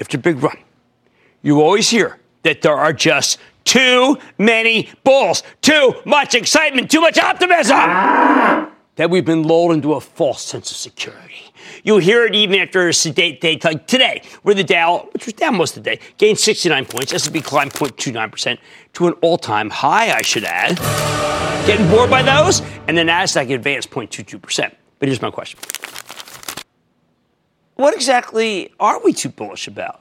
after big run, you always hear that there are just too many bulls, too much excitement, too much optimism. That we've been lulled into a false sense of security. You'll hear it even after a sedate day like today, where the Dow, which was down most of the day, gained 69 points. S&P climbed 0.29% to an all-time high, I should add. Getting bored by those? And the Nasdaq advanced 0.22%. But here's my question: What exactly are we too bullish about?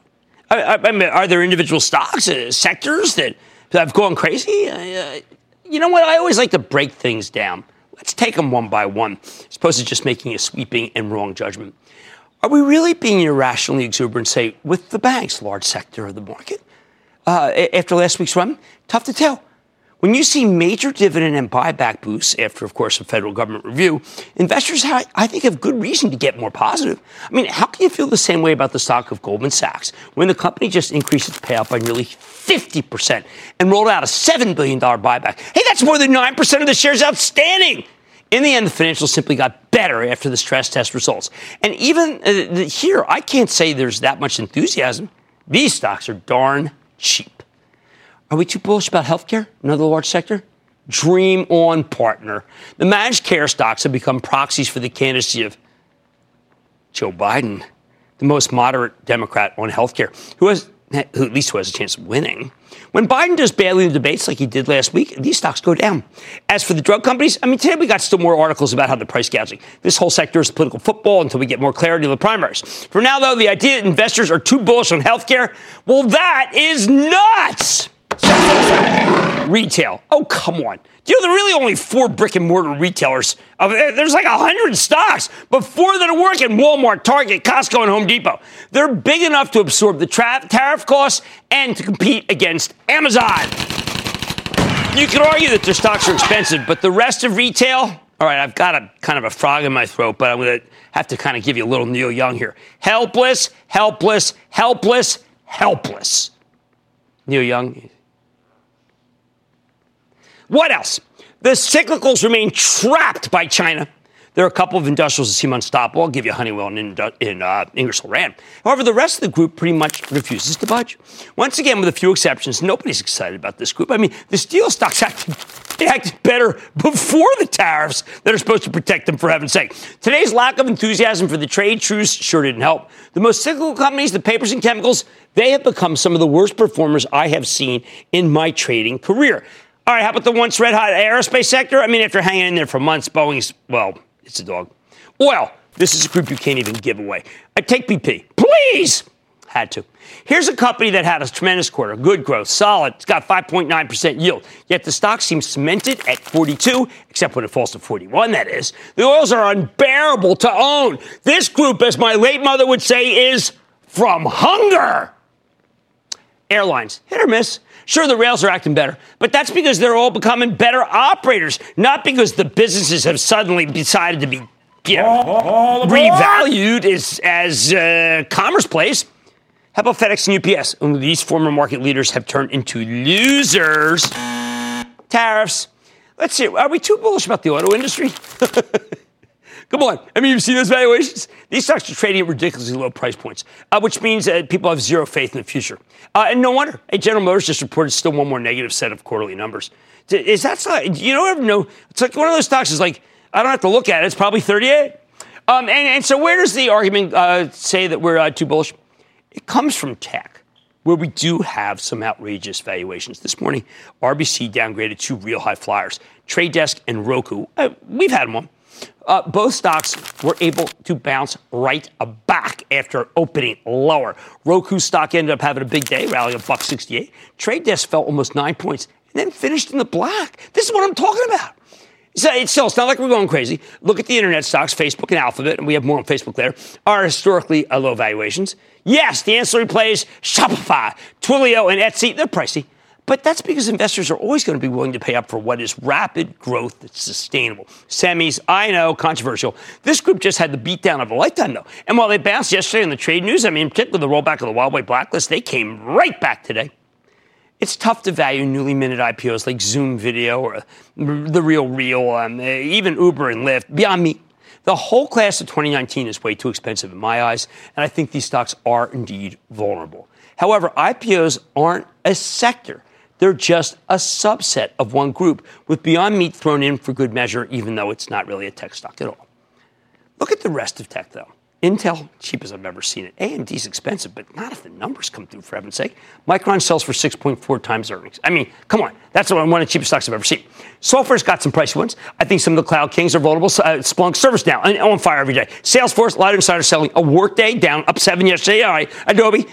I, I, I mean, are there individual stocks, uh, sectors that have gone crazy? Uh, you know what? I always like to break things down. Let's take them one by one, as opposed to just making a sweeping and wrong judgment. Are we really being irrationally exuberant, say, with the banks, large sector of the market? Uh, after last week's run, tough to tell. When you see major dividend and buyback boosts after, of course, a federal government review, investors, have, I think, have good reason to get more positive. I mean, how can you feel the same way about the stock of Goldman Sachs when the company just increased its payout by nearly 50% and rolled out a $7 billion buyback? Hey, that's more than 9% of the shares outstanding. In the end, the financials simply got better after the stress test results. And even uh, here, I can't say there's that much enthusiasm. These stocks are darn cheap. Are we too bullish about healthcare, another large sector? Dream on, partner. The managed care stocks have become proxies for the candidacy of Joe Biden, the most moderate Democrat on healthcare, who has who at least who has a chance of winning. When Biden does badly in the debates like he did last week, these stocks go down. As for the drug companies, I mean, today we got still more articles about how they're price gouging. This whole sector is political football until we get more clarity on the primaries. For now, though, the idea that investors are too bullish on healthcare, well, that is nuts. Retail. Oh, come on. You know, there are really only four brick and mortar retailers. Eh, there's like a hundred stocks, but four that are working Walmart, Target, Costco, and Home Depot. They're big enough to absorb the tra- tariff costs and to compete against Amazon. You could argue that their stocks are expensive, but the rest of retail, all right, I've got a kind of a frog in my throat, but I'm going to have to kind of give you a little Neil Young here. Helpless, helpless, helpless, helpless. Neil Young, what else? The cyclicals remain trapped by China. There are a couple of industrials that seem unstoppable. I'll give you Honeywell and in, uh, Ingersoll Rand. However, the rest of the group pretty much refuses to budge. Once again, with a few exceptions, nobody's excited about this group. I mean, the steel stocks acted, acted better before the tariffs that are supposed to protect them, for heaven's sake. Today's lack of enthusiasm for the trade truce sure didn't help. The most cyclical companies, the papers and chemicals, they have become some of the worst performers I have seen in my trading career. All right, how about the once red hot aerospace sector? I mean, after hanging in there for months, Boeing's, well, it's a dog. Oil, this is a group you can't even give away. I take BP, please. Had to. Here's a company that had a tremendous quarter, good growth, solid. It's got 5.9% yield. Yet the stock seems cemented at 42, except when it falls to 41, that is. The oils are unbearable to own. This group, as my late mother would say, is from hunger. Airlines, hit or miss. Sure, the rails are acting better, but that's because they're all becoming better operators, not because the businesses have suddenly decided to be you know, revalued as, as uh, commerce plays. How about FedEx and UPS? Only these former market leaders have turned into losers. Tariffs. Let's see. Are we too bullish about the auto industry? Come on. I mean, you've seen those valuations? These stocks are trading at ridiculously low price points, uh, which means that people have zero faith in the future. Uh, and no wonder. Hey, General Motors just reported still one more negative set of quarterly numbers. Is that, you don't ever know? It's like one of those stocks is like, I don't have to look at it. It's probably 38. Um, and, and, so where does the argument uh, say that we're uh, too bullish? It comes from tech, where we do have some outrageous valuations. This morning, RBC downgraded two real high flyers, Trade Desk and Roku. Uh, we've had them on. Uh, both stocks were able to bounce right back after opening lower. Roku stock ended up having a big day, rallying a buck 68. Trade Desk fell almost nine points and then finished in the black. This is what I'm talking about. So it's still, it's not like we're going crazy. Look at the internet stocks, Facebook and Alphabet, and we have more on Facebook there, are historically low valuations. Yes, the ancillary plays, Shopify, Twilio, and Etsy, they're pricey. But that's because investors are always going to be willing to pay up for what is rapid growth that's sustainable. Semis, I know, controversial. This group just had the beatdown of a lifetime, though. And while they bounced yesterday in the trade news, I mean, particularly the rollback of the Huawei blacklist, they came right back today. It's tough to value newly minted IPOs like Zoom Video or The Real Real, um, even Uber and Lyft. Beyond me, the whole class of 2019 is way too expensive in my eyes, and I think these stocks are indeed vulnerable. However, IPOs aren't a sector. They're just a subset of one group, with Beyond Meat thrown in for good measure, even though it's not really a tech stock at all. Look at the rest of tech, though. Intel, cheap as I've ever seen it. AMD's expensive, but not if the numbers come through, for heaven's sake. Micron sells for 6.4 times earnings. I mean, come on. That's one of the cheapest stocks I've ever seen. Software's got some pricey ones. I think some of the cloud kings are vulnerable. Uh, Splunk, ServiceNow, and on fire every day. Salesforce, a lot of insiders selling. A workday down, up seven yesterday. All right. Adobe,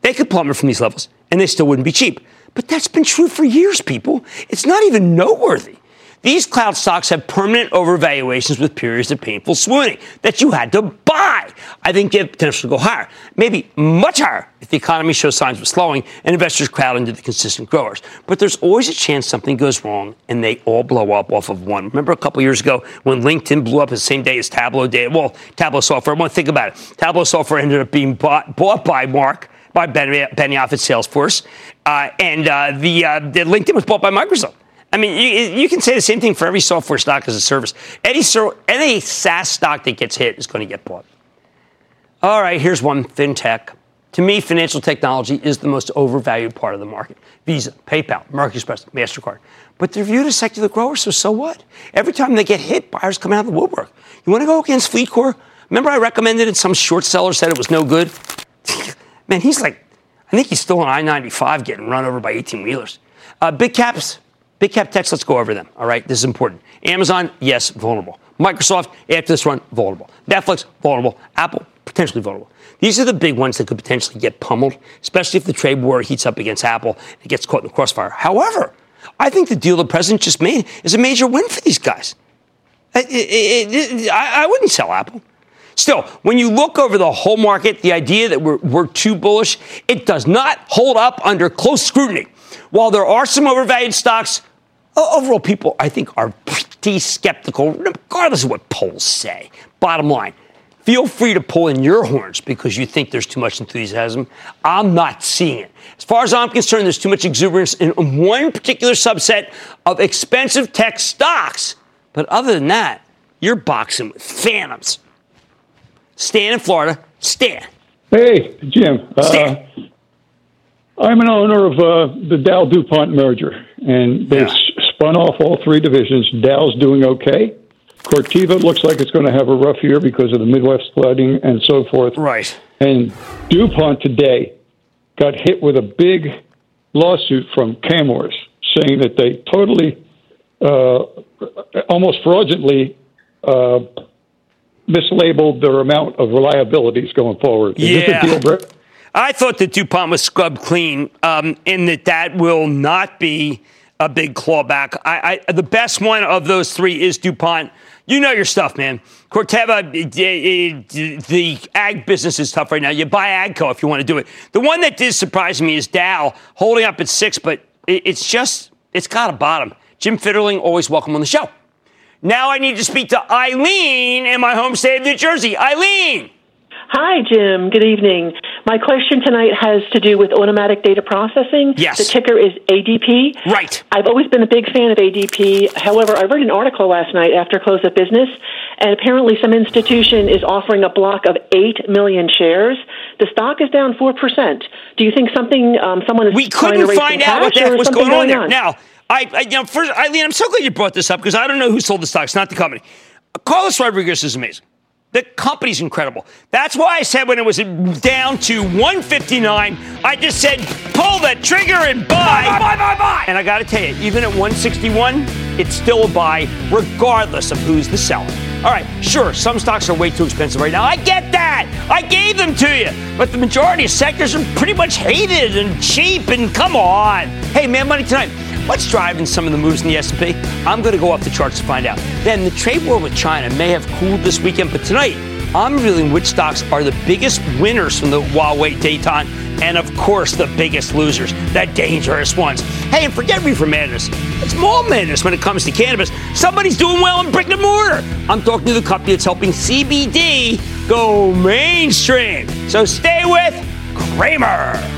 they could plummet from these levels, and they still wouldn't be cheap. But that's been true for years, people. It's not even noteworthy. These cloud stocks have permanent overvaluations with periods of painful swooning that you had to buy. I think they have potential to go higher, maybe much higher if the economy shows signs of slowing and investors crowd into the consistent growers. But there's always a chance something goes wrong and they all blow up off of one. Remember a couple years ago when LinkedIn blew up the same day as Tableau did? Well, Tableau software, I want to think about it. Tableau software ended up being bought, bought by Mark by Benioff at Salesforce, uh, and uh, the, uh, the LinkedIn was bought by Microsoft. I mean, you, you, can say the same thing for every software stock as a service. Any, any SaaS stock that gets hit is going to get bought. All right, here's one fintech. To me, financial technology is the most overvalued part of the market. Visa, PayPal, American Express, MasterCard. But they're viewed as secular growers, so so what? Every time they get hit, buyers come out of the woodwork. You want to go against FleetCor? Remember I recommended it, some short seller said it was no good? Man, he's like, I think he's still on I 95 getting run over by 18 wheelers. Uh, big caps, big cap techs, let's go over them. All right, this is important. Amazon, yes, vulnerable. Microsoft, after this run, vulnerable. Netflix, vulnerable. Apple, potentially vulnerable. These are the big ones that could potentially get pummeled, especially if the trade war heats up against Apple and gets caught in the crossfire. However, I think the deal the president just made is a major win for these guys. I, I, I wouldn't sell Apple. Still, when you look over the whole market, the idea that we're, we're too bullish, it does not hold up under close scrutiny. While there are some overvalued stocks, overall people, I think, are pretty skeptical, regardless of what polls say. Bottom line, feel free to pull in your horns because you think there's too much enthusiasm. I'm not seeing it. As far as I'm concerned, there's too much exuberance in one particular subset of expensive tech stocks. But other than that, you're boxing with phantoms. Stan in Florida. Stan. Hey, Jim. Uh, Stan. Uh, I'm an owner of uh, the Dow DuPont merger, and they yeah. spun off all three divisions. Dow's doing okay. Corteva looks like it's going to have a rough year because of the Midwest flooding and so forth. Right. And DuPont today got hit with a big lawsuit from Chemours saying that they totally, uh, almost fraudulently, uh, mislabeled their amount of reliabilities going forward. Is yeah. I thought that DuPont was scrubbed clean, um, and that that will not be a big clawback. I, I, the best one of those three is DuPont. You know your stuff, man. Corteva, the ag business is tough right now. You buy Agco if you want to do it. The one that did surprise me is Dow, holding up at six, but it's just, it's got a bottom. Jim Fitterling, always welcome on the show. Now I need to speak to Eileen in my home state of New Jersey. Eileen! Hi, Jim. Good evening. My question tonight has to do with automatic data processing. Yes. The ticker is ADP. Right. I've always been a big fan of ADP. However, I read an article last night after close of business, and apparently some institution is offering a block of 8 million shares. The stock is down 4%. Do you think something, um, someone is We couldn't find out what the heck was going on there. On? Now, I, I, you know, first, Eileen, I'm so glad you brought this up because I don't know who sold the stocks, not the company. Carlos Rodriguez is amazing. The company's incredible. That's why I said when it was down to 159, I just said pull the trigger and buy. Buy, buy, buy, buy. And I got to tell you, even at 161, it's still a buy, regardless of who's the seller. All right, sure, some stocks are way too expensive right now. I get that. I gave them to you. But the majority of sectors are pretty much hated and cheap, and come on. Hey, man, money tonight. What's driving some of the moves in the S&P? I'm going to go off the charts to find out. Then the trade war with China may have cooled this weekend, but tonight I'm revealing which stocks are the biggest winners from the Huawei détente and of course the biggest losers, the dangerous ones. Hey, and forget reefer madness. It's more madness when it comes to cannabis. Somebody's doing well in brick and mortar. I'm talking to the company that's helping CBD go mainstream. So stay with Cramer.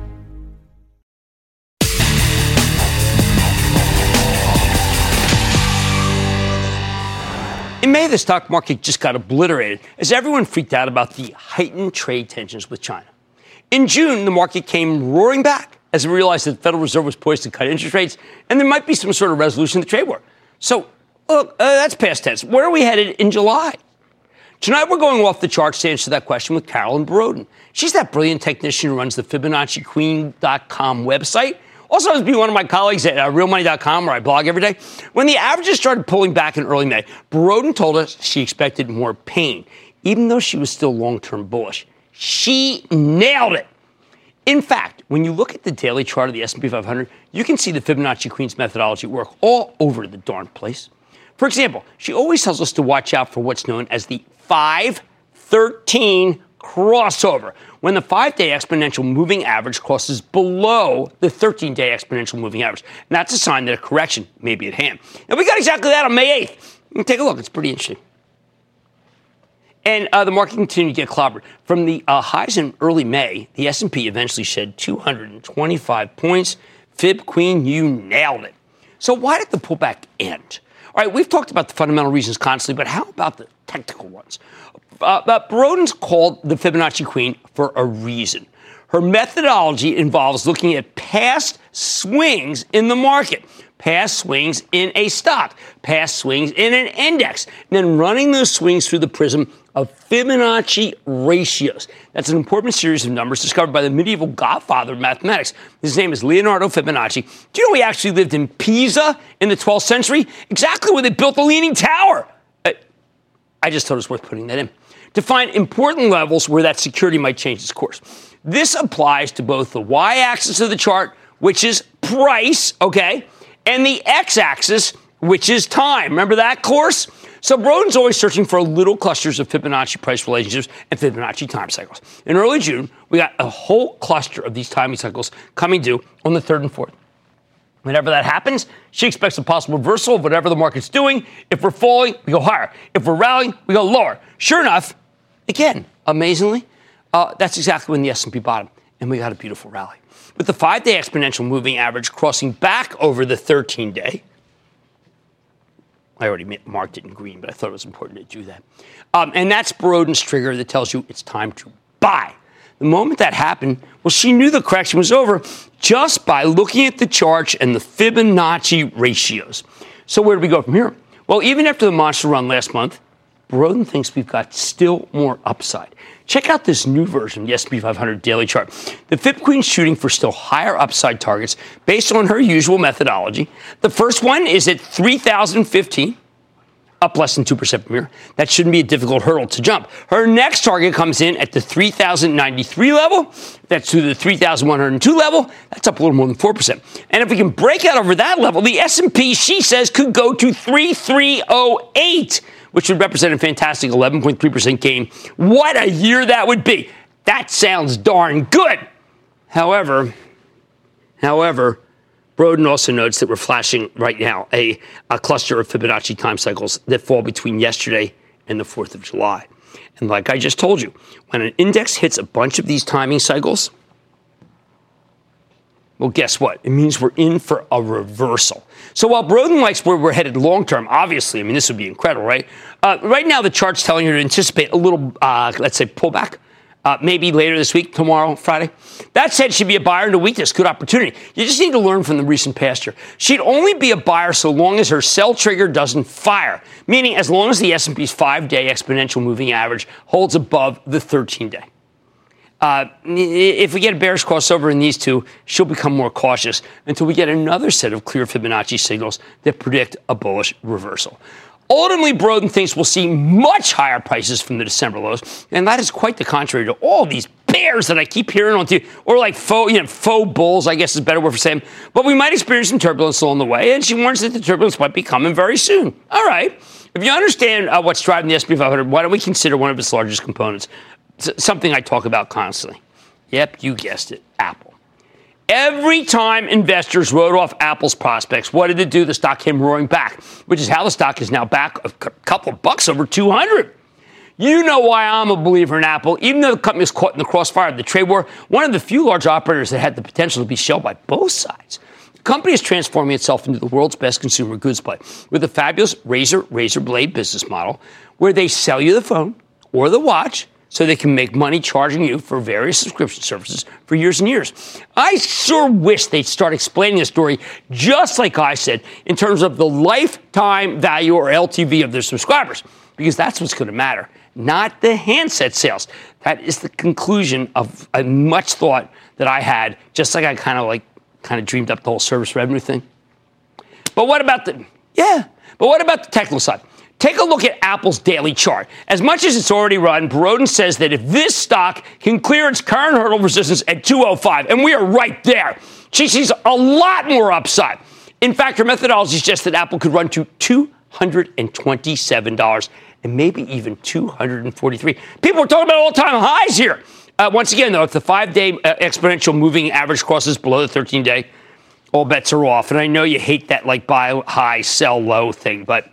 In May, the stock market just got obliterated as everyone freaked out about the heightened trade tensions with China. In June, the market came roaring back as it realized that the Federal Reserve was poised to cut interest rates and there might be some sort of resolution to the trade war. So, look, uh, that's past tense. Where are we headed in July? Tonight, we're going off the charts to answer that question with Carolyn Boroden. She's that brilliant technician who runs the FibonacciQueen.com website also, to be one of my colleagues at uh, realmoney.com where I blog every day. When the averages started pulling back in early May, Boroden told us she expected more pain, even though she was still long term bullish. She nailed it. In fact, when you look at the daily chart of the S&P 500, you can see the Fibonacci Queen's methodology work all over the darn place. For example, she always tells us to watch out for what's known as the 513 crossover, when the five day exponential moving average crosses below the 13 day exponential moving average. And that's a sign that a correction may be at hand. And we got exactly that on May 8th. Take a look, it's pretty interesting. And uh, the market continued to get clobbered. From the uh, highs in early May, the S&P eventually shed 225 points. Fib Queen, you nailed it. So why did the pullback end? All right, we've talked about the fundamental reasons constantly, but how about the technical ones? Uh, but Boroden's called the Fibonacci Queen for a reason. Her methodology involves looking at past swings in the market, past swings in a stock, past swings in an index, and then running those swings through the prism of Fibonacci ratios. That's an important series of numbers discovered by the medieval godfather of mathematics. His name is Leonardo Fibonacci. Do you know he actually lived in Pisa in the 12th century? Exactly where they built the Leaning Tower. Uh, I just thought it was worth putting that in to find important levels where that security might change its course. This applies to both the y axis of the chart, which is price, okay, and the x axis, which is time. Remember that course? So Boroden's always searching for little clusters of Fibonacci price relationships and Fibonacci time cycles. In early June, we got a whole cluster of these timing cycles coming due on the 3rd and 4th. Whenever that happens, she expects a possible reversal of whatever the market's doing. If we're falling, we go higher. If we're rallying, we go lower. Sure enough, Again, amazingly, uh, that's exactly when the S&P bottomed, and we got a beautiful rally. With the five-day exponential moving average crossing back over the 13-day, I already marked it in green, but I thought it was important to do that. Um, and that's Boroden's trigger that tells you it's time to buy. The moment that happened, well, she knew the correction was over just by looking at the charts and the Fibonacci ratios. So where do we go from here? Well, even after the monster run last month, Boroden thinks we've got still more upside. Check out this new version of the S&P 500 daily chart. The Fib Queen's shooting for still higher upside targets based on her usual methodology. The first one is at 3,015. up less than 2% from here. That shouldn't be a difficult hurdle to jump. Her next target comes in at the 3,093 level. That's to the 3,102 level. That's up a little more than 4%. And if we can break out over that level, the S&P, she says, could go to 3308, which would represent a fantastic 11.3% gain. What a year that would be. That sounds darn good. However, however, Boroden also notes that we're flashing right now a, a cluster of Fibonacci time cycles that fall between yesterday and the 4th of July. And like I just told you, when an index hits a bunch of these timing cycles, well, guess what? It means we're in for a reversal. So while Boroden likes where we're headed long term, obviously, I mean, this would be incredible, right? Uh, right now, the chart's telling you to anticipate a little, uh, let's say, pullback uh, maybe later this week, tomorrow, Friday. That said, she'd be a buyer into weakness. Good opportunity. You just need to learn from the recent past year. She'd only be a buyer so long as her sell trigger doesn't fire, meaning as long as the S&P's five-day exponential moving average holds above the 13-day. Uh, if we get a bearish crossover in these two, she'll become more cautious until we get another set of clear Fibonacci signals that predict a bullish reversal. Ultimately, Boroden thinks we'll see much higher prices from the December lows, and that is quite the contrary to all these bears that I keep hearing on TV, or like faux, you know, faux bulls, I guess is a better word for saying. But we might experience some turbulence along the way, and she warns that the turbulence might be coming very soon. All right. If you understand uh, what's driving the SP 500, why don't we consider one of its largest components? It's something I talk about constantly. Yep, you guessed it, Apple. Every time investors wrote off Apple's prospects, what did it do? The stock came roaring back, which is how the stock is now back a couple of bucks over 200. You know why I'm a believer in Apple, even though the company is caught in the crossfire of the trade war, one of the few large operators that had the potential to be shelled by both sides. The company is transforming itself into the world's best consumer goods play with a fabulous razor razor blade business model where they sell you the phone or the watch so they can make money charging you for various subscription services for years and years. I sure wish they'd start explaining the story just like I said in terms of the lifetime value or LTV of their subscribers, because that's what's going to matter, not the handset sales. That is the conclusion of a much thought that I had, just like I kind of like kind of dreamed up the whole service revenue thing. But what about the yeah? But what about the technical side? Take a look at Apple's daily chart. As much as it's already run, Boroden says that if this stock can clear its current hurdle resistance at 205, and we are right there, she sees a lot more upside. In fact, her methodology suggests that Apple could run to $227 and maybe even 243. People are talking about all-time highs here. Uh, once again, though, if the five-day uh, exponential moving average crosses below the 13-day, all bets are off. And I know you hate that like buy high, sell low thing, but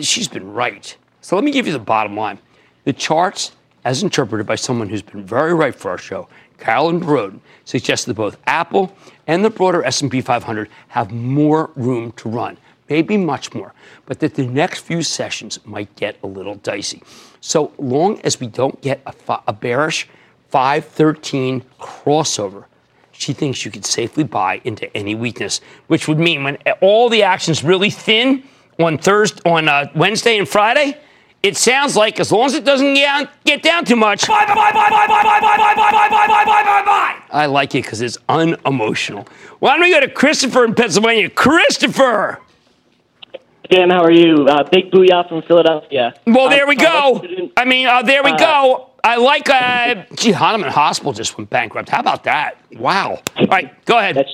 she's been right. So let me give you the bottom line. The charts, as interpreted by someone who's been very right for our show, Carolyn Boroden, suggest that both Apple and the broader S&P 500 have more room to run, maybe much more, but that the next few sessions might get a little dicey. So long as we don't get a, a bearish 513 crossover, she thinks you could safely buy into any weakness, which would mean when all the action's really thin, on Thursday, on uh, Wednesday and Friday, it sounds like as long as it doesn't get, get down too much. Bye, bye, bye, bye, bye, bye, bye, bye, bye, bye, bye, bye, bye, bye, bye. I like it because it's unemotional. Why don't we go to Christopher in Pennsylvania? Christopher! Dan, how are you? Uh, big booyah from Philadelphia. Well, there we go. I mean, uh, there we uh, go. I like, uh, gee, Hahnemann Hospital just went bankrupt. How about that? Wow. All right, go ahead.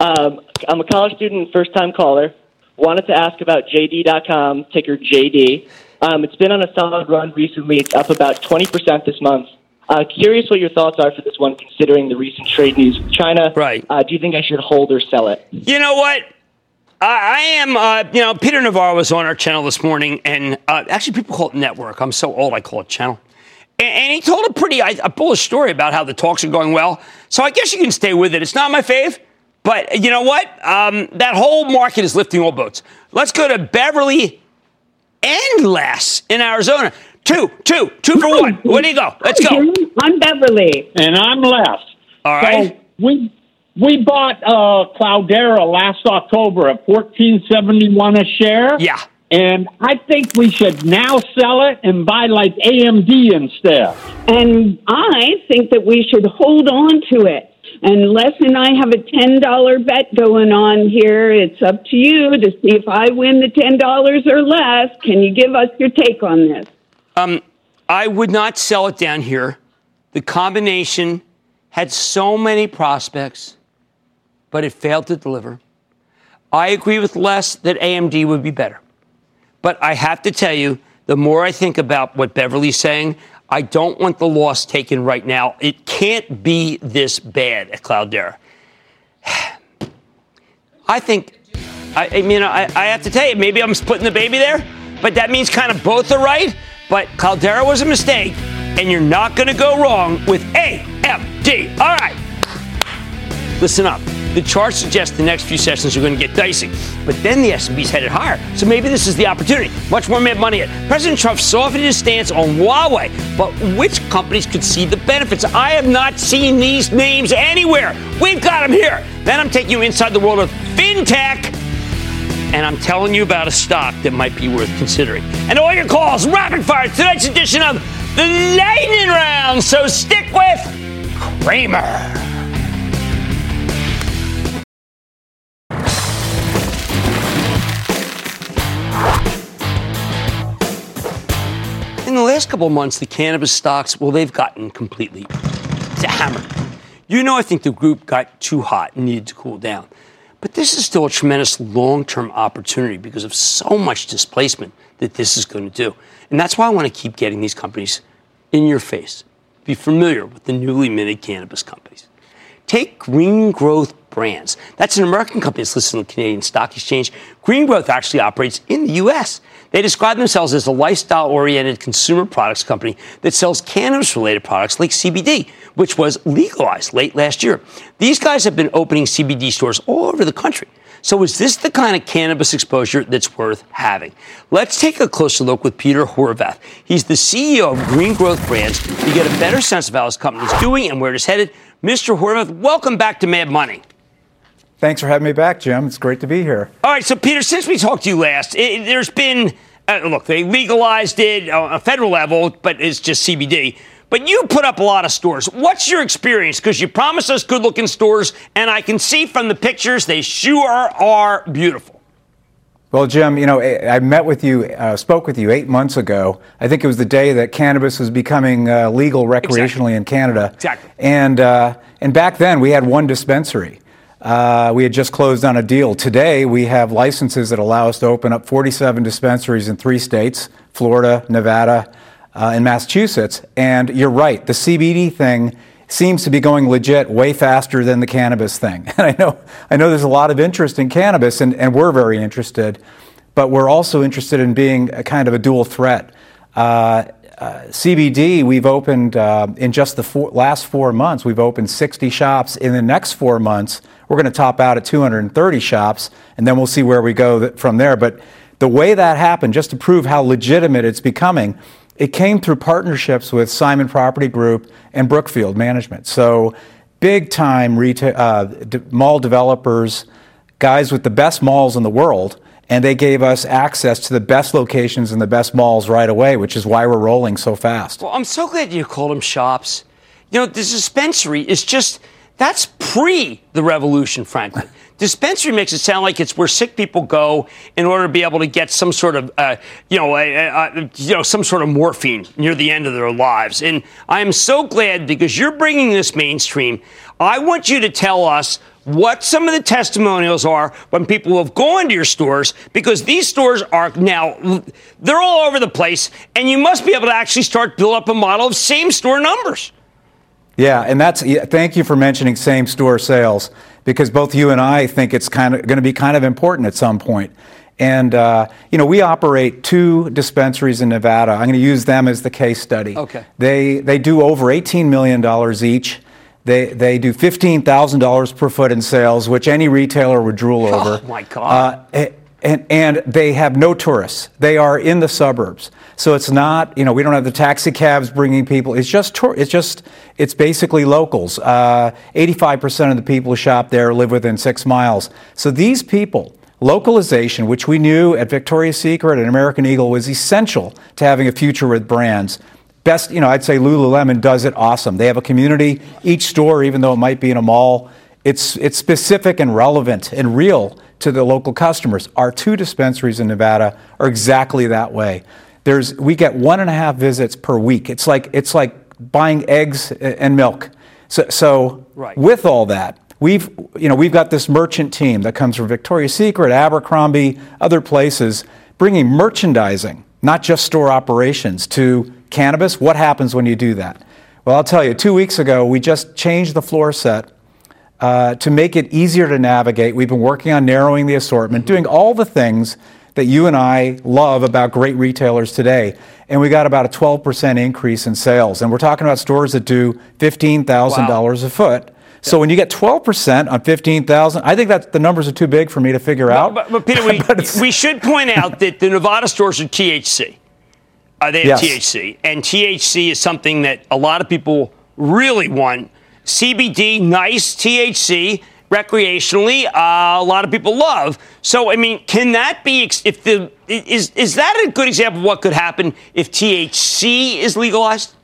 Um, I'm a college student, first time caller. Wanted to ask about JD.com, ticker JD. Um, it's been on a solid run recently. It's up about 20% this month. Uh, curious what your thoughts are for this one, considering the recent trade news with China. Right. Uh, do you think I should hold or sell it? You know what? I, I am, uh, you know, Peter Navarro was on our channel this morning, and uh, actually, people call it network. I'm so old, I call it channel. And, and he told a pretty a bullish story about how the talks are going well. So I guess you can stay with it. It's not my fave. But you know what? Um, that whole market is lifting all boats. Let's go to Beverly and Les in Arizona. Two, two, two for one. Where do you go? Let's go. I'm Beverly. And I'm Les. All right. So we we bought uh, Cloudera last October at fourteen seventy one a share. Yeah. And I think we should now sell it and buy like AMD instead. And I think that we should hold on to it And Les and I have a $10 bet going on here. It's up to you to see if I win the $10 or less. Can you give us your take on this? Um, I would not sell it down here. The combination had so many prospects, but it failed to deliver. I agree with Les that AMD would be better. But I have to tell you, the more I think about what Beverly's saying, I don't want the loss taken right now. It can't be this bad at Cloudera. I think, I, I mean, I, I have to tell you, maybe I'm putting the baby there, but that means kind of both are right. But Cloudera was a mistake, and you're not going to go wrong with AMD. All right. Listen up. The chart suggests the next few sessions are going to get dicey, but then the S&P's headed higher. So maybe this is the opportunity. Much more mad money yet. President Trump softened his stance on Huawei, but which companies could see the benefits? I have not seen these names anywhere. We've got them here. Then I'm taking you inside the world of fintech and I'm telling you about a stock that might be worth considering. And all your calls, rapid fire, tonight's edition of the Lightning Round. So stick with Cramer. Last couple months, the cannabis stocks, well, they've gotten completely hammered. You know, I think the group got too hot and needed to cool down. But this is still a tremendous long term opportunity because of so much displacement that this is going to do. And that's why I want to keep getting these companies in your face. Be familiar with the newly minted cannabis companies. Take Green Growth Brands. That's an American company that's listed on the Canadian Stock Exchange. Green Growth actually operates in the U.S. They describe themselves as a lifestyle oriented consumer products company that sells cannabis related products like CBD, which was legalized late last year. These guys have been opening CBD stores all over the country. So, is this the kind of cannabis exposure that's worth having? Let's take a closer look with Peter Horvath. He's the CEO of Green Growth Brands to get a better sense of how his company is doing and where it is headed. Mr. Horvath, welcome back to Mad Money. Thanks for having me back, Jim. It's great to be here. All right, so Peter, since we talked to you last, it, there's been uh, look, they legalized it on a federal level, but it's just CBD. But you put up a lot of stores. What's your experience? Because you promised us good looking stores, and I can see from the pictures they sure are beautiful. Well, Jim, you know, I met with you, uh, spoke with you eight months ago. I think it was the day that cannabis was becoming uh, legal recreationally exactly. in Canada. Exactly. And, uh, and back then, we had one dispensary. Uh, we had just closed on a deal. Today, we have licenses that allow us to open up 47 dispensaries in three states Florida, Nevada, uh, and Massachusetts. And you're right, the CBD thing seems to be going legit way faster than the cannabis thing. And I know, I know there's a lot of interest in cannabis, and, and we're very interested, but we're also interested in being a kind of a dual threat. Uh, uh, CBD, we've opened uh, in just the four, last four months, we've opened 60 shops. In the next four months, we're going to top out at 230 shops, and then we'll see where we go th- from there. But the way that happened, just to prove how legitimate it's becoming, it came through partnerships with Simon Property Group and Brookfield Management. So, big time retail, uh, mall developers, guys with the best malls in the world, and they gave us access to the best locations and the best malls right away, which is why we're rolling so fast. Well, I'm so glad you called them shops. You know, the dispensary is just that's pre the revolution, frankly. Dispensary makes it sound like it's where sick people go in order to be able to get some sort of, uh, you know, you know, some sort of morphine near the end of their lives. And I am so glad because you're bringing this mainstream. I want you to tell us what some of the testimonials are when people who have gone to your stores because these stores are now they're all over the place and you must be able to actually start build up a model of same store numbers yeah, and that's thank you for mentioning same store sales because both you and I think it's kind of going to be kind of important at some point. And uh, you know, we operate two dispensaries in Nevada. I'm going to use them as the case study. Okay. They they do over 18 million dollars each. They they do fifteen thousand dollars per foot in sales, which any retailer would drool oh, over. Oh my God! Uh, and, and they have no tourists. They are in the suburbs. So it's not, you know, we don't have the taxi cabs bringing people. It's just, tour, it's just, it's basically locals. Uh, 85% of the people who shop there live within six miles. So these people, localization, which we knew at Victoria's Secret and American Eagle was essential to having a future with brands, best, you know, I'd say Lululemon does it awesome. They have a community. Each store, even though it might be in a mall, it's, it's specific and relevant and real to the local customers. Our two dispensaries in Nevada are exactly that way. There's, we get one and a half visits per week. It's like, it's like buying eggs and milk. So, so Right. with all that, we've, you know, we've got this merchant team that comes from Victoria's Secret, Abercrombie, other places, bringing merchandising, not just store operations, to cannabis. What happens when you do that? Well, I'll tell you, two weeks ago, we just changed the floor set uh, to make it easier to navigate. We've been working on narrowing the assortment, doing all the things that you and I love about great retailers today. And we got about a 12% increase in sales. And we're talking about stores that do $15,000 a foot. So when you get 12% on 15,000, I think that the numbers are too big for me to figure out. But, but Peter, we, we should point out that the Nevada stores are THC. Uh, they have Yes. THC, and THC is something that a lot of people really want. CBD, nice THC, recreationally, uh, a lot of people love. So, I mean, can that be if the is is that a good example of what could happen if THC is legalized?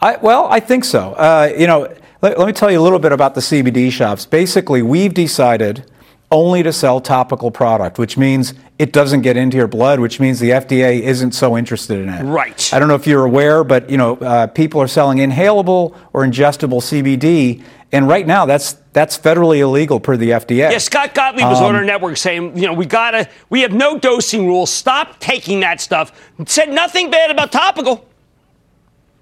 I, well, I think so. Uh, you know, let, let me tell you a little bit about the CBD shops. Basically, we've decided only to sell topical product, which means it doesn't get into your blood, which means the FDA isn't so interested in it. Right. I don't know if you're aware, but you know, uh, people are selling inhalable or ingestible CBD, and right now that's that's federally illegal per the FDA. Yeah, Scott Gottlieb was on Um, our network saying, you know, we gotta, we have no dosing rules. Stop taking that stuff. Said nothing bad about topical.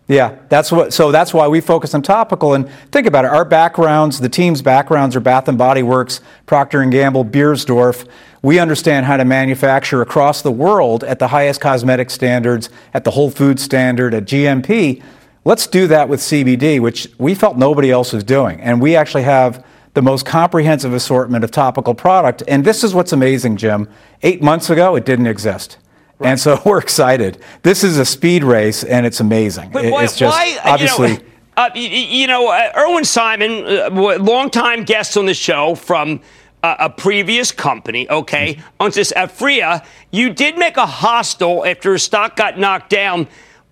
Yeah, that's what. So that's why we focus on topical. And think about it. Our backgrounds, the team's backgrounds, are Bath and Body Works, Procter and Gamble, Beiersdorf. We understand how to manufacture across the world at the highest cosmetic standards, at the Whole Food standard, at GMP. Let's do that with CBD, which we felt nobody else was doing, and we actually have the most comprehensive assortment of topical product. And this is what's amazing, Jim. Eight months ago, it didn't exist. And so we're excited. This is a speed race, and it's amazing. But why, it's just why, uh, obviously. you know, uh, you know uh, Irwin Simon, uh, longtime guest on the show from uh, a previous company, okay, Mm-hmm. owns this Aphria. You did make a hostile after his stock got knocked down.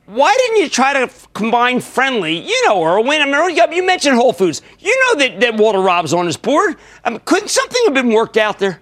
Why didn't you try to f- combine friendly? You know, Irwin. I mean, you- mentioned Whole Foods. You know that, that Walter Robb's on his board. I mean, couldn't something have been worked out there?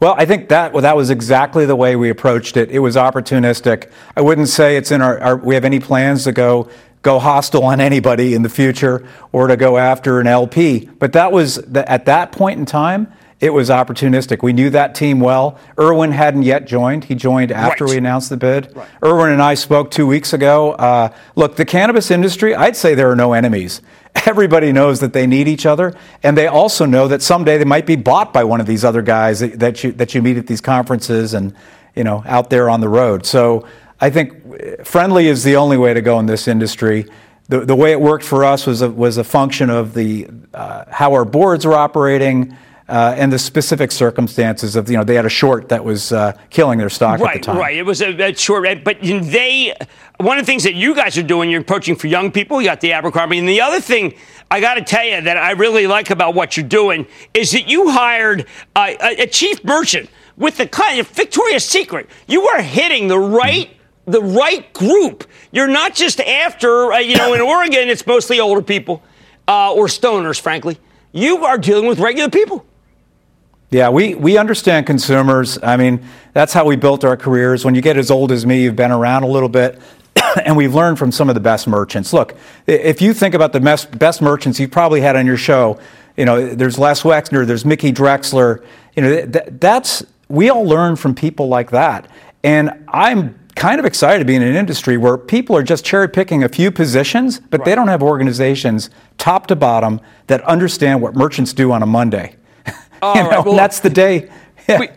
Well, I think that well, that was exactly the way we approached it. It was opportunistic. I wouldn't say it's in our, our we have any plans to go go hostile on anybody in the future or to go after an LP. But that was the, at that point in time, it was opportunistic. We knew that team well. Irwin hadn't yet joined. He joined after Right. we announced the bid. Irwin and I spoke two weeks ago. Uh, look, the cannabis industry, I'd say there are no enemies. Everybody knows that they need each other, and they also know that someday they might be bought by one of these other guys that, that you that you meet at these conferences and you know out there on the road. So I think friendly is the only way to go in this industry. The, the way it worked for us was a, was a function of the uh, how our boards were operating. Uh, and the specific circumstances of you know they had a short that was uh, killing their stock right, at the time. Right, It was a, a short, but they. One of the things that you guys are doing, you're approaching for young people. You got the Abercrombie, and the other thing I got to tell you that I really like about what you're doing is that you hired uh, a, a chief merchant with the kind of Victoria's Secret. You are hitting the right. The right group. You're not just after, uh, you know, in Oregon, it's mostly older people uh, or stoners, frankly. You are dealing with regular people. Yeah, we, we understand consumers. I mean, that's how we built our careers. When you get as old as me, you've been around a little bit, and we've learned from some of the best merchants. Look, if you think about the best, best merchants you've probably had on your show, you know, there's Les Wexner, there's Mickey Drexler. You know, th- that's we all learn from people like that. And I'm kind of excited to be in an industry where people are just cherry picking a few positions, but they don't have organizations top to bottom that understand what merchants do on a Monday. All you right, well, that's the day. Yeah. We,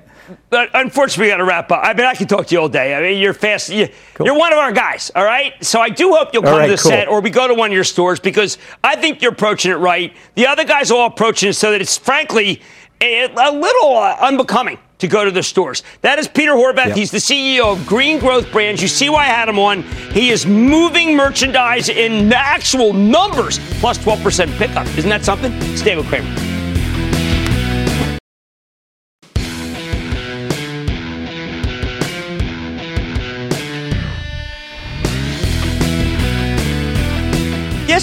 but unfortunately, we got to wrap up. I mean, I can talk to you all day. I mean, you're fast. You, You're one of our guys, all right? So I do hope you'll come right, to the cool. set or we go to one of your stores because I think you're approaching it right. The other guys are all approaching it so that it's frankly a, a little uh, unbecoming to go to the stores. That is Peter Horvath. Yep. He's the CEO of Green Growth Brands. You see why I had him on. He is moving merchandise in actual numbers, plus 12% pickup. Isn't that something? Stay with Cramer.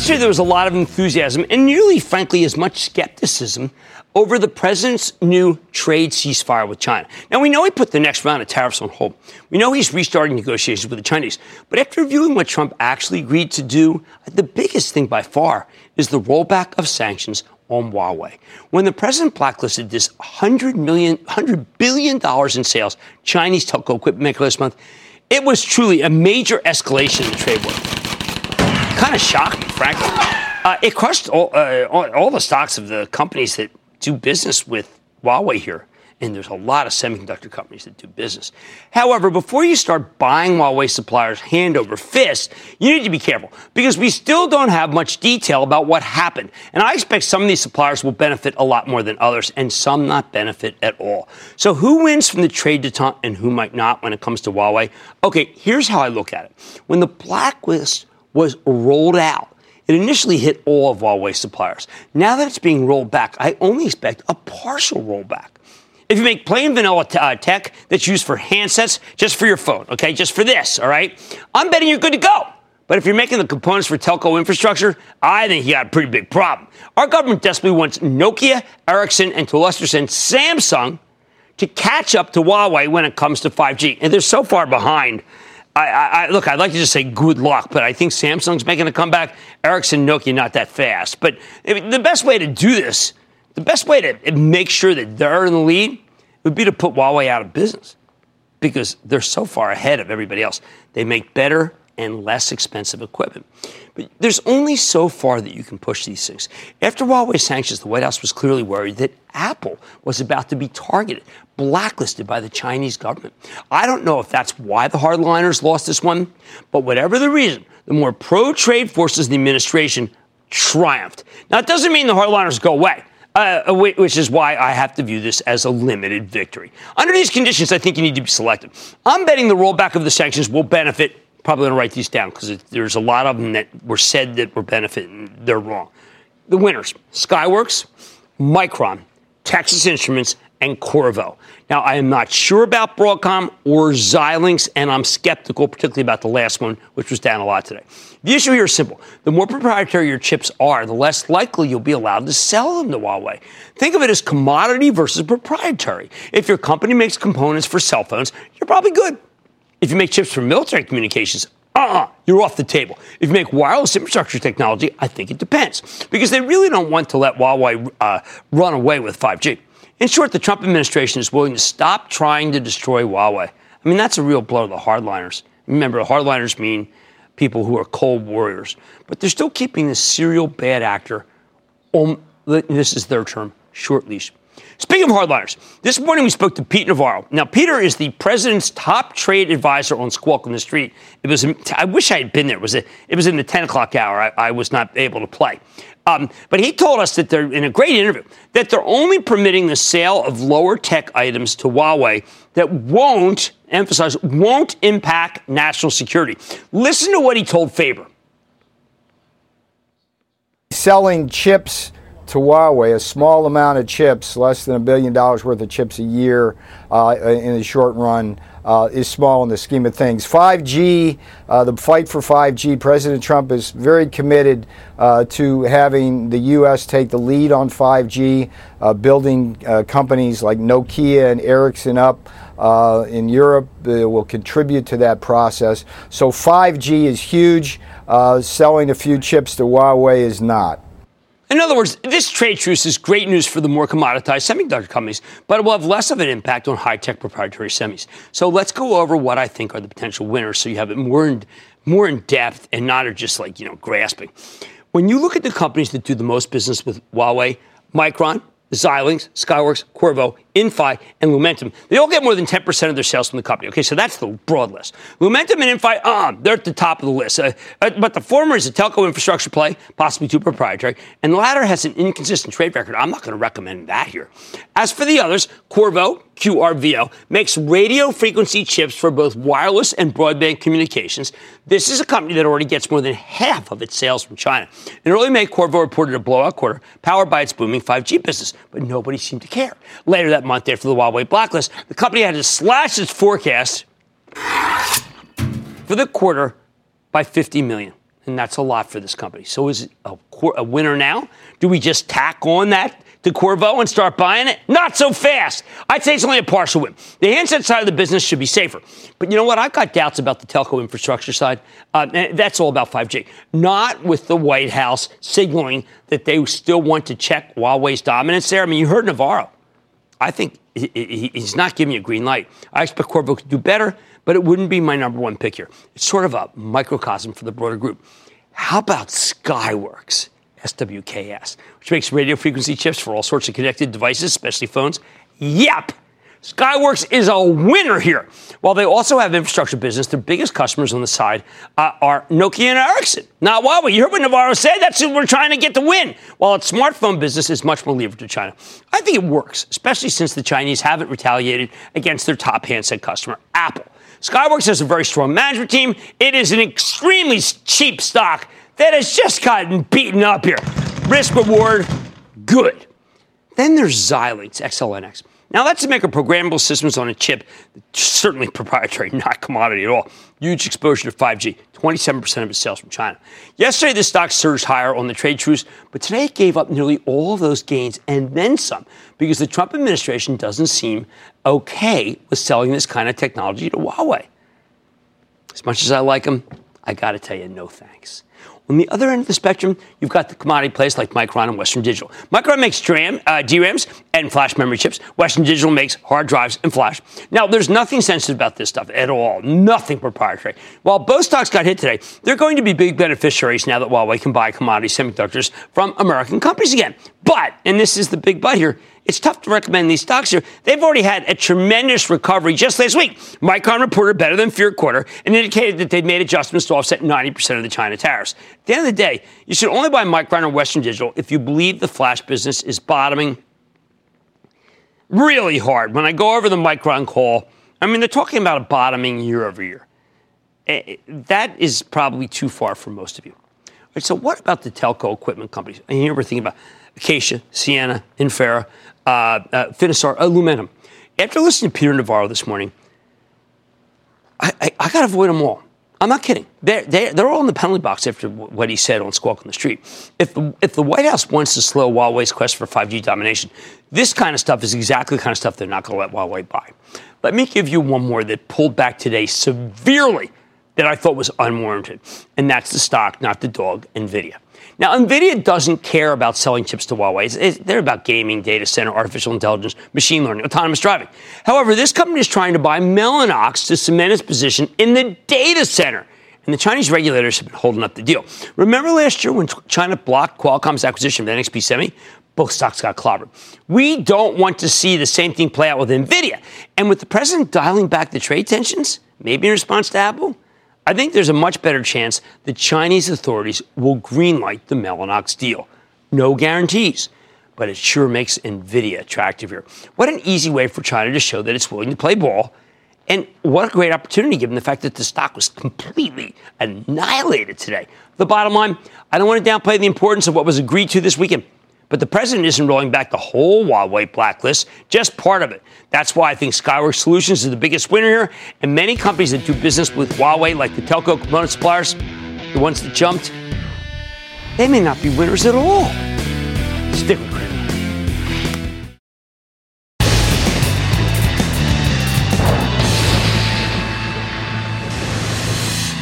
Yesterday, there was a lot of enthusiasm and nearly, frankly, as much skepticism over the president's new trade ceasefire with China. Now, we know he put the next round of tariffs on hold. We know he's restarting negotiations with the Chinese. But after reviewing what Trump actually agreed to do, the biggest thing by far is the rollback of sanctions on Huawei. When the president blacklisted this $100 million, $100 billion in sales Chinese telco equipment maker last month, it was truly a major escalation in the trade war. Kind of shocked me, frankly. Uh, it crushed all, uh, all, the stocks of the companies that do business with Huawei here. And there's a lot of semiconductor companies that do business. However, before you start buying Huawei suppliers hand over fist, you need to be careful because we still don't have much detail about what happened. And I expect some of these suppliers will benefit a lot more than others and some not benefit at all. So who wins from the trade detente and who might not when it comes to Huawei? Okay, here's how I look at it. When the blacklist was rolled out, it initially hit all of Huawei suppliers. Now that it's being rolled back, I only expect a partial rollback. If you make plain vanilla t- uh, tech that's used for handsets, just for your phone, okay, just for this, all right, I'm betting you're good to go. But if you're making the components for telco infrastructure, I think you got a pretty big problem. Our government desperately wants Nokia, Ericsson, and to a lesser extent, Samsung to catch up to Huawei when it comes to 5G. And they're so far behind I, I, look, I'd like to just say good luck, but I think Samsung's making a comeback. Ericsson, Nokia, not that fast. But I mean, the best way to do this, the best way to make sure that they're in the lead, would be to put Huawei out of business because they're so far ahead of everybody else. They make better and less expensive equipment. But there's only so far that you can push these things. After Huawei sanctions, the White House was clearly worried that Apple was about to be targeted, blacklisted by the Chinese government. I don't know if that's why the hardliners lost this one, but whatever the reason, the more pro trade forces in the administration triumphed. Now, it doesn't mean the hardliners go away. Uh, which is why I have to view this as a limited victory. Under these conditions, I think you need to be selective. I'm betting the rollback of the sanctions will benefit probably going to write these down because there's a lot of them that were said that were benefiting. They're wrong. The winners Skyworks, Micron, Texas Instruments, and Qorvo. Now, I am not sure about Broadcom or Xilinx, and I'm skeptical, particularly about the last one, which was down a lot today. The issue here is simple. The more proprietary your chips are, the less likely you'll be allowed to sell them to Huawei. Think of it as commodity versus proprietary. If your company makes components for cell phones, you're probably good. If you make chips for military communications, uh-uh, you're off the table. If you make wireless infrastructure technology, I think it depends. Because they really don't want to let Huawei uh, run away with 5G. In short, the Trump administration is willing to stop trying to destroy Huawei. I mean, that's a real blow to the hardliners. Remember, hardliners mean people who are cold warriors. But they're still keeping this serial bad actor on, this is their term, short leash. Speaking of hardliners, this morning we spoke to Pete Navarro. Now, Peter is the president's top trade advisor on Squawk on the Street. It was, I wish I had been there. It was, a, it was in the 10 o'clock hour. I, I was not able to play. Um, but he told us that they're, in a great interview, that they're only permitting the sale of lower tech items to Huawei that won't, emphasize, won't impact national security. Listen to what he told Faber. Selling chips to Huawei, a small amount of chips, less than a billion dollars worth of chips a year uh, in the short run, uh, is small in the scheme of things. 5G, uh, the fight for 5G, President Trump is very committed uh, to having the U.S. take the lead on 5G, uh, building uh, companies like Nokia and Ericsson up. in Europe, will contribute to that process. So 5G is huge. selling a few chips to Huawei is not. In other words, this trade truce is great news for the more commoditized semiconductor companies, but it will have less of an impact on high tech proprietary semis. So let's go over what I think are the potential winners so you have it more in, more in depth and not just like, you know, grasping. When you look at the companies that do the most business with Huawei, Micron, Xilinx, Skyworks, Qorvo, Inphi, and Lumentum. They all get more than 10% of their sales from the company. Okay, so that's the broad list. Lumentum and Inphi, uh, they're at the top of the list. Uh, uh, but the former is a telco infrastructure play, possibly too proprietary, and the latter has an inconsistent trade record. I'm not going to recommend that here. As for the others, Qorvo, QRVO, makes radio frequency chips for both wireless and broadband communications. This is a company that already gets more than half of its sales from China. In early May, Qorvo reported a blowout quarter powered by its booming 5G business, but nobody seemed to care. Later that month, after the Huawei blacklist, the company had to slash its forecast for the quarter by 50 million. And that's a lot for this company. So is it a, a winner now? Do we just tack on that to Qorvo and start buying it? Not so fast. I'd say it's only a partial win. The handset side of the business should be safer. But you know what? I've got doubts about the telco infrastructure side. Uh, that's all about 5G. Not with the White House signaling that they still want to check Huawei's dominance there. I mean, you heard Navarro. I think he's not giving you a green light. I expect Qorvo to do better, but it wouldn't be my number one pick here. It's sort of a microcosm for the broader group. How about Skyworks? SWKS, which makes radio frequency chips for all sorts of connected devices, especially phones. Yep. Skyworks is a winner here. While they also have infrastructure business, their biggest customers on the side uh, are Nokia and Ericsson, not Huawei. You heard what Navarro said? That's who we're trying to get to win. While its smartphone business is much more levered to China. I think it works, especially since the Chinese haven't retaliated against their top handset customer, Apple. Skyworks has a very strong management team. It is an extremely cheap stock that has just gotten beaten up here. Risk reward, good. Then there's Xilinx XLNX. Now, that's to make a programmable systems on a chip, certainly proprietary, not commodity at all. Huge exposure to 5G, 27% of its sales from China. Yesterday, the stock surged higher on the trade truce, but today it gave up nearly all of those gains and then some because the Trump administration doesn't seem okay with selling this kind of technology to Huawei. As much as I like them, I got to tell you, no thanks. On the other end of the spectrum, you've got the commodity plays like Micron and Western Digital. Micron makes DRAM, uh, DRAMs and flash memory chips. Western Digital makes hard drives and flash. Now, there's nothing sensitive about this stuff at all. Nothing proprietary. While both stocks got hit today, they're going to be big beneficiaries now that Huawei can buy commodity semiconductors from American companies again. But, and this is the big but here, it's tough to recommend these stocks here. They've already had a tremendous recovery just last week. Micron reported better than feared quarter and indicated that they'd made adjustments to offset 90% of the China tariffs. At the end of the day, you should only buy Micron or Western Digital if you believe the flash business is bottoming really hard. When I go over the Micron call, I mean, they're talking about a bottoming year over year. Eh, eh, that is probably too far for most of you. Right, so, what about the telco equipment companies? And here we're thinking about Acacia, Ciena, Infinera uh, uh, Finisar, Lumentum. After listening to Peter Navarro this morning, I, I, I got to avoid them all. I'm not kidding. They're, they're, they're, all in the penalty box after what he said on Squawk on the Street. If the, if the White House wants to slow Huawei's quest for 5G domination, this kind of stuff is exactly the kind of stuff they're not going to let Huawei buy. Let me give you one more that pulled back today severely that I thought was unwarranted, and that's the stock, not the dog, NVIDIA. Now, NVIDIA doesn't care about selling chips to Huawei. It's, it's, they're about gaming, data center, artificial intelligence, machine learning, autonomous driving. However, this company is trying to buy Mellanox to cement its position in the data center. And the Chinese regulators have been holding up the deal. Remember last year when China blocked Qualcomm's acquisition of NXP Semi? Both stocks got clobbered. We don't want to see the same thing play out with NVIDIA. And with the president dialing back the trade tensions, maybe in response to Apple, I think there's a much better chance the Chinese authorities will greenlight the Mellanox deal. No guarantees, but it sure makes NVIDIA attractive here. What an easy way for China to show that it's willing to play ball. And what a great opportunity given the fact that the stock was completely annihilated today. The bottom line I don't want to downplay the importance of what was agreed to this weekend. But the president isn't rolling back the whole Huawei blacklist, just part of it. That's why I think Skyworks Solutions is the biggest winner here. And many companies that do business with Huawei, like the telco component suppliers, the ones that jumped, they may not be winners at all. Stick with Cramer.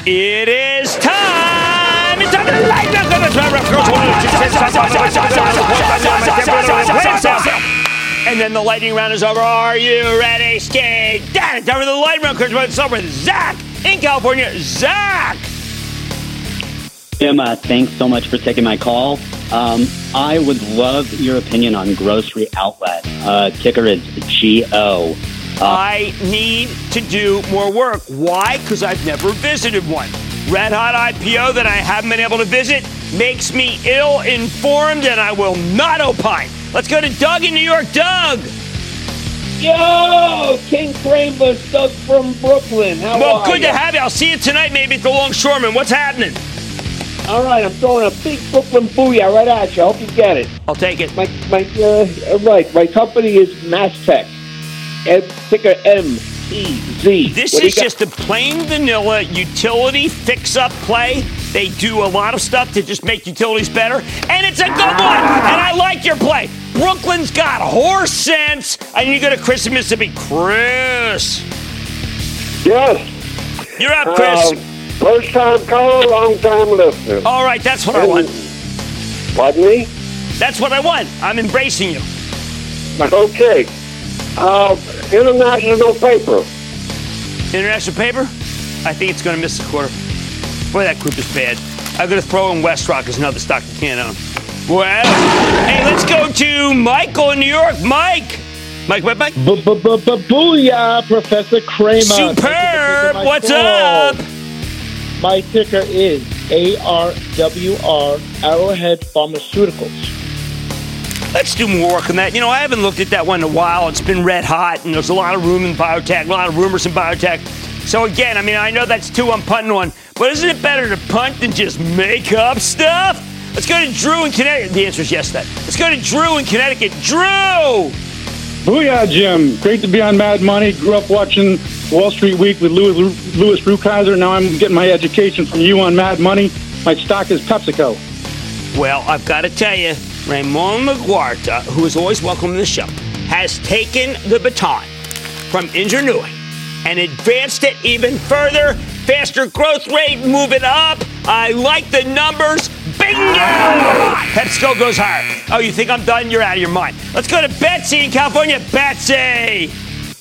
It is time! It's and then the lightning round is over. Are you ready, skate? Dad, time for the lightning round. Chris What's up with Zach in California. Zach! Jim, uh, thanks so much for taking my call. Um, I would love your opinion on Grocery Outlet. Uh, ticker is GO. Uh, I need to do more work. Why? Because I've never visited one. Red hot IPO that I haven't been able to visit makes me ill informed and I will not opine. Let's go to Doug in New York. Doug! Yo, King Cramer, Doug from Brooklyn. How well, good you? to have you. I'll see you tonight maybe at the Longshoreman. What's happening? All right, I'm throwing a big Brooklyn booyah right at you. I hope you get it. I'll take it. My, my, uh, right, my company is MasTec. Ticker M, M-E-Z. This is just a plain vanilla utility fix-up play They do a lot of stuff to just make utilities better, and it's a good one. And I like your play. Brooklyn's got horse sense. And you go to Chris in Mississippi. Chris. Yes. You're up, Chris. Uh, first time caller, long time listener. All right, that's what I want. Pardon me? That's what I want. I'm embracing you. Okay. Uh, international paper. International paper? I think it's going to miss the quarter. Boy, that group is bad. I'm going to throw in Westrock as another stock you can't own. Well, hey, let's go to Michael in New York. Mike. Mike, Mike, Mike. Booyah, Professor Cramer. Thank you for taking Superb. What's call. up? My ticker is ARWR, Arrowhead Pharmaceuticals. Let's do more work on that. You know, I haven't looked at that one in a while. It's been red hot, and there's a lot of room in biotech, a lot of rumors in biotech. So again, I mean, I know that's two I'm punting on, but isn't it better to punt than just make up stuff? Let's go to Drew in Connecticut. The answer is yes. That. Let's go to Drew in Connecticut. Drew. Booyah, Jim. Great to be on Mad Money. Grew up watching Wall Street Week with Louis, Louis Rukeyser. Now I'm getting my education from you on Mad Money. My stock is PepsiCo. Well, I've got to tell you, Ramon LaGuarta, who is always welcome to the show, has taken the baton from Indra Nooyi and advanced it even further. Faster growth rate, move it up. I like the numbers. Bingo! PepsiCo goes higher. Oh, you think I'm done? You're out of your mind. Let's go to Betsy in California. Betsy!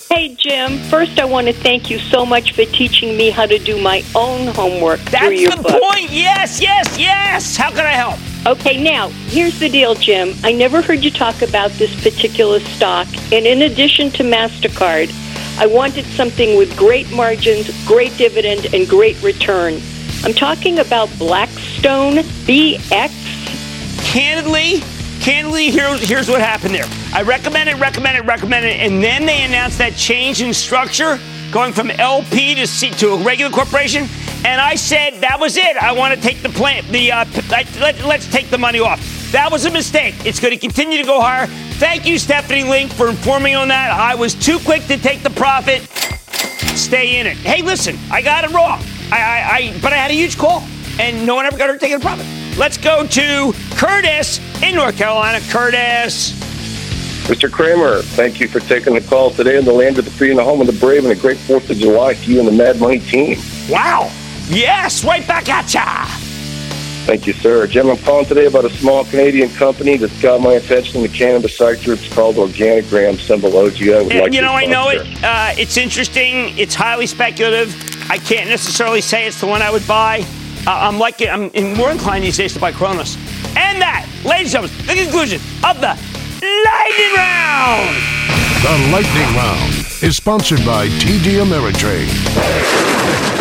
Hey, Jim. First, I want to thank you so much for teaching me how to do my own homework That's the book. point. Yes, yes, yes. How can I help? Okay, now, here's the deal, Jim. I never heard you talk about this particular stock, and in addition to MasterCard, I wanted something with great margins, great dividend, and great return. I'm talking about Blackstone BX. Candidly, candidly, here's, here's what happened there. I recommend it, recommend it, recommend it, and then they announced that change in structure, going from LP to C, to a regular corporation. And I said that was it. I want to take the plan. The uh, let, let's take the money off. That was a mistake. It's going to continue to go higher. Thank you, Stephanie Link, for informing on that. I was too quick to take the profit. Stay in it. Hey, listen, I got it wrong. I, I, I but I had a huge call, and no one ever got her taking a profit. Let's go to Curtis in North Carolina. Curtis. Mr. Cramer, thank you for taking the call today in the land of the free and the home of the brave, and a great 4th of July to you and the Mad Money team. Wow. Yes, right back at ya. Thank you, sir. Jim, I'm calling today about a small Canadian company that's got my attention in the cannabis sector. It's called Organigram, symbol OG. I would Yeah, like you know, I know it. Uh, it's interesting. It's highly speculative. I can't necessarily say it's the one I would buy. Uh, I'm like I'm more inclined these days to buy Cronos. And that, ladies and gentlemen, the conclusion of the lightning round. The Lightning Round is sponsored by TD Ameritrade.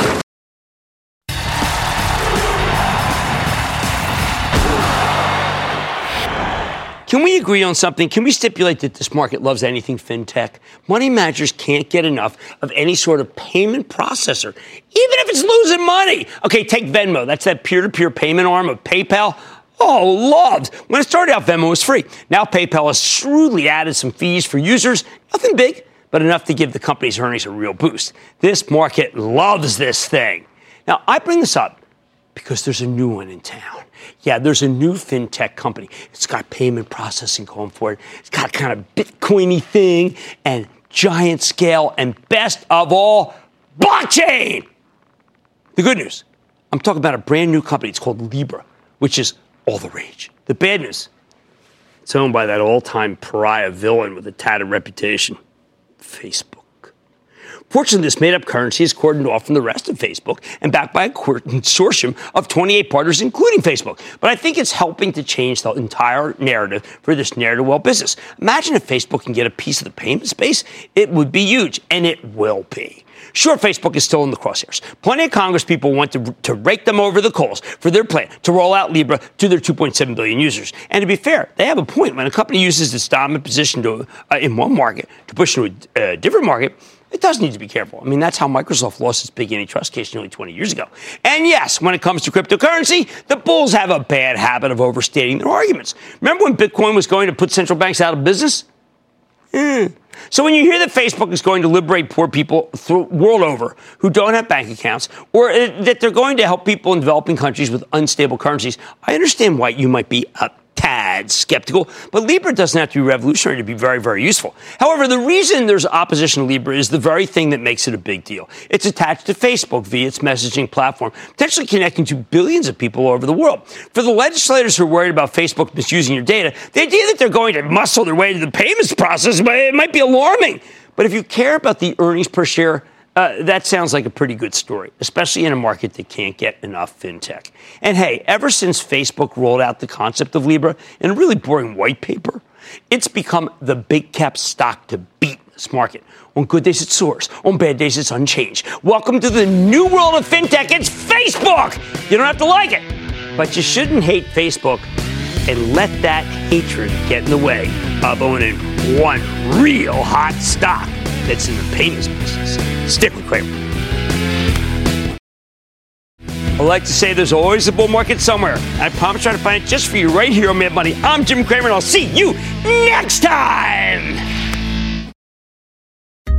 Can we agree on something? Can we stipulate that this market loves anything fintech? Money managers can't get enough of any sort of payment processor, even if it's losing money. Okay, take Venmo. That's that peer to peer payment arm of PayPal. Oh, loved. When it started out, Venmo was free. Now PayPal has shrewdly added some fees for users. Nothing big, but enough to give the company's earnings a real boost. This market loves this thing. Now, I bring this up because there's a new one in town. Yeah, there's a new fintech company. It's got payment processing going for it. It's got kind of Bitcoiny thing and giant scale and best of all, blockchain. The good news, I'm talking about a brand new company. It's called Libra, which is all the rage. The bad news, it's owned by that all-time pariah villain with a tattered reputation, Facebook. Fortunately, this made up currency is cordoned off from the rest of Facebook and backed by a consortium of 28 partners, including Facebook. But I think it's helping to change the entire narrative for this narrative well business. Imagine if Facebook can get a piece of the payment space, it would be huge, and it will be. Sure, Facebook is still in the crosshairs. Plenty of Congress people want to, to rake them over the coals for their plan to roll out Libra to their 2.7 billion users. And to be fair, they have a point. When a company uses its dominant position to, uh, in one market to push into a uh, different market, it does need to be careful. I mean, that's how Microsoft lost its big antitrust case nearly 20 years ago. And yes, when it comes to cryptocurrency, the bulls have a bad habit of overstating their arguments. Remember when Bitcoin was going to put central banks out of business? Mm. So when you hear that Facebook is going to liberate poor people world over who don't have bank accounts, or uh, that they're going to help people in developing countries with unstable currencies, I understand why you might be up tad skeptical, but Libra doesn't have to be revolutionary to be very, very useful. However, the reason there's opposition to Libra is the very thing that makes it a big deal. It's attached to Facebook via its messaging platform, potentially connecting to billions of people all over the world. For the legislators who are worried about Facebook misusing your data, the idea that they're going to muscle their way into the payments process it might be alarming. But if you care about the earnings per share, uh, that sounds like a pretty good story, especially in a market that can't get enough fintech. And hey, ever since Facebook rolled out the concept of Libra in a really boring white paper, it's become the big cap stock to beat this market. On good days, it soars. On bad days, it's unchanged. Welcome to the new world of fintech. It's Facebook. You don't have to like it, but you shouldn't hate Facebook and let that hatred get in the way of owning one real hot stock that's in the payments business. Stick with Cramer. I like to say there's always a bull market somewhere. I promise try to find it just for you right here on Mad Money. I'm Jim Cramer, and I'll see you next time.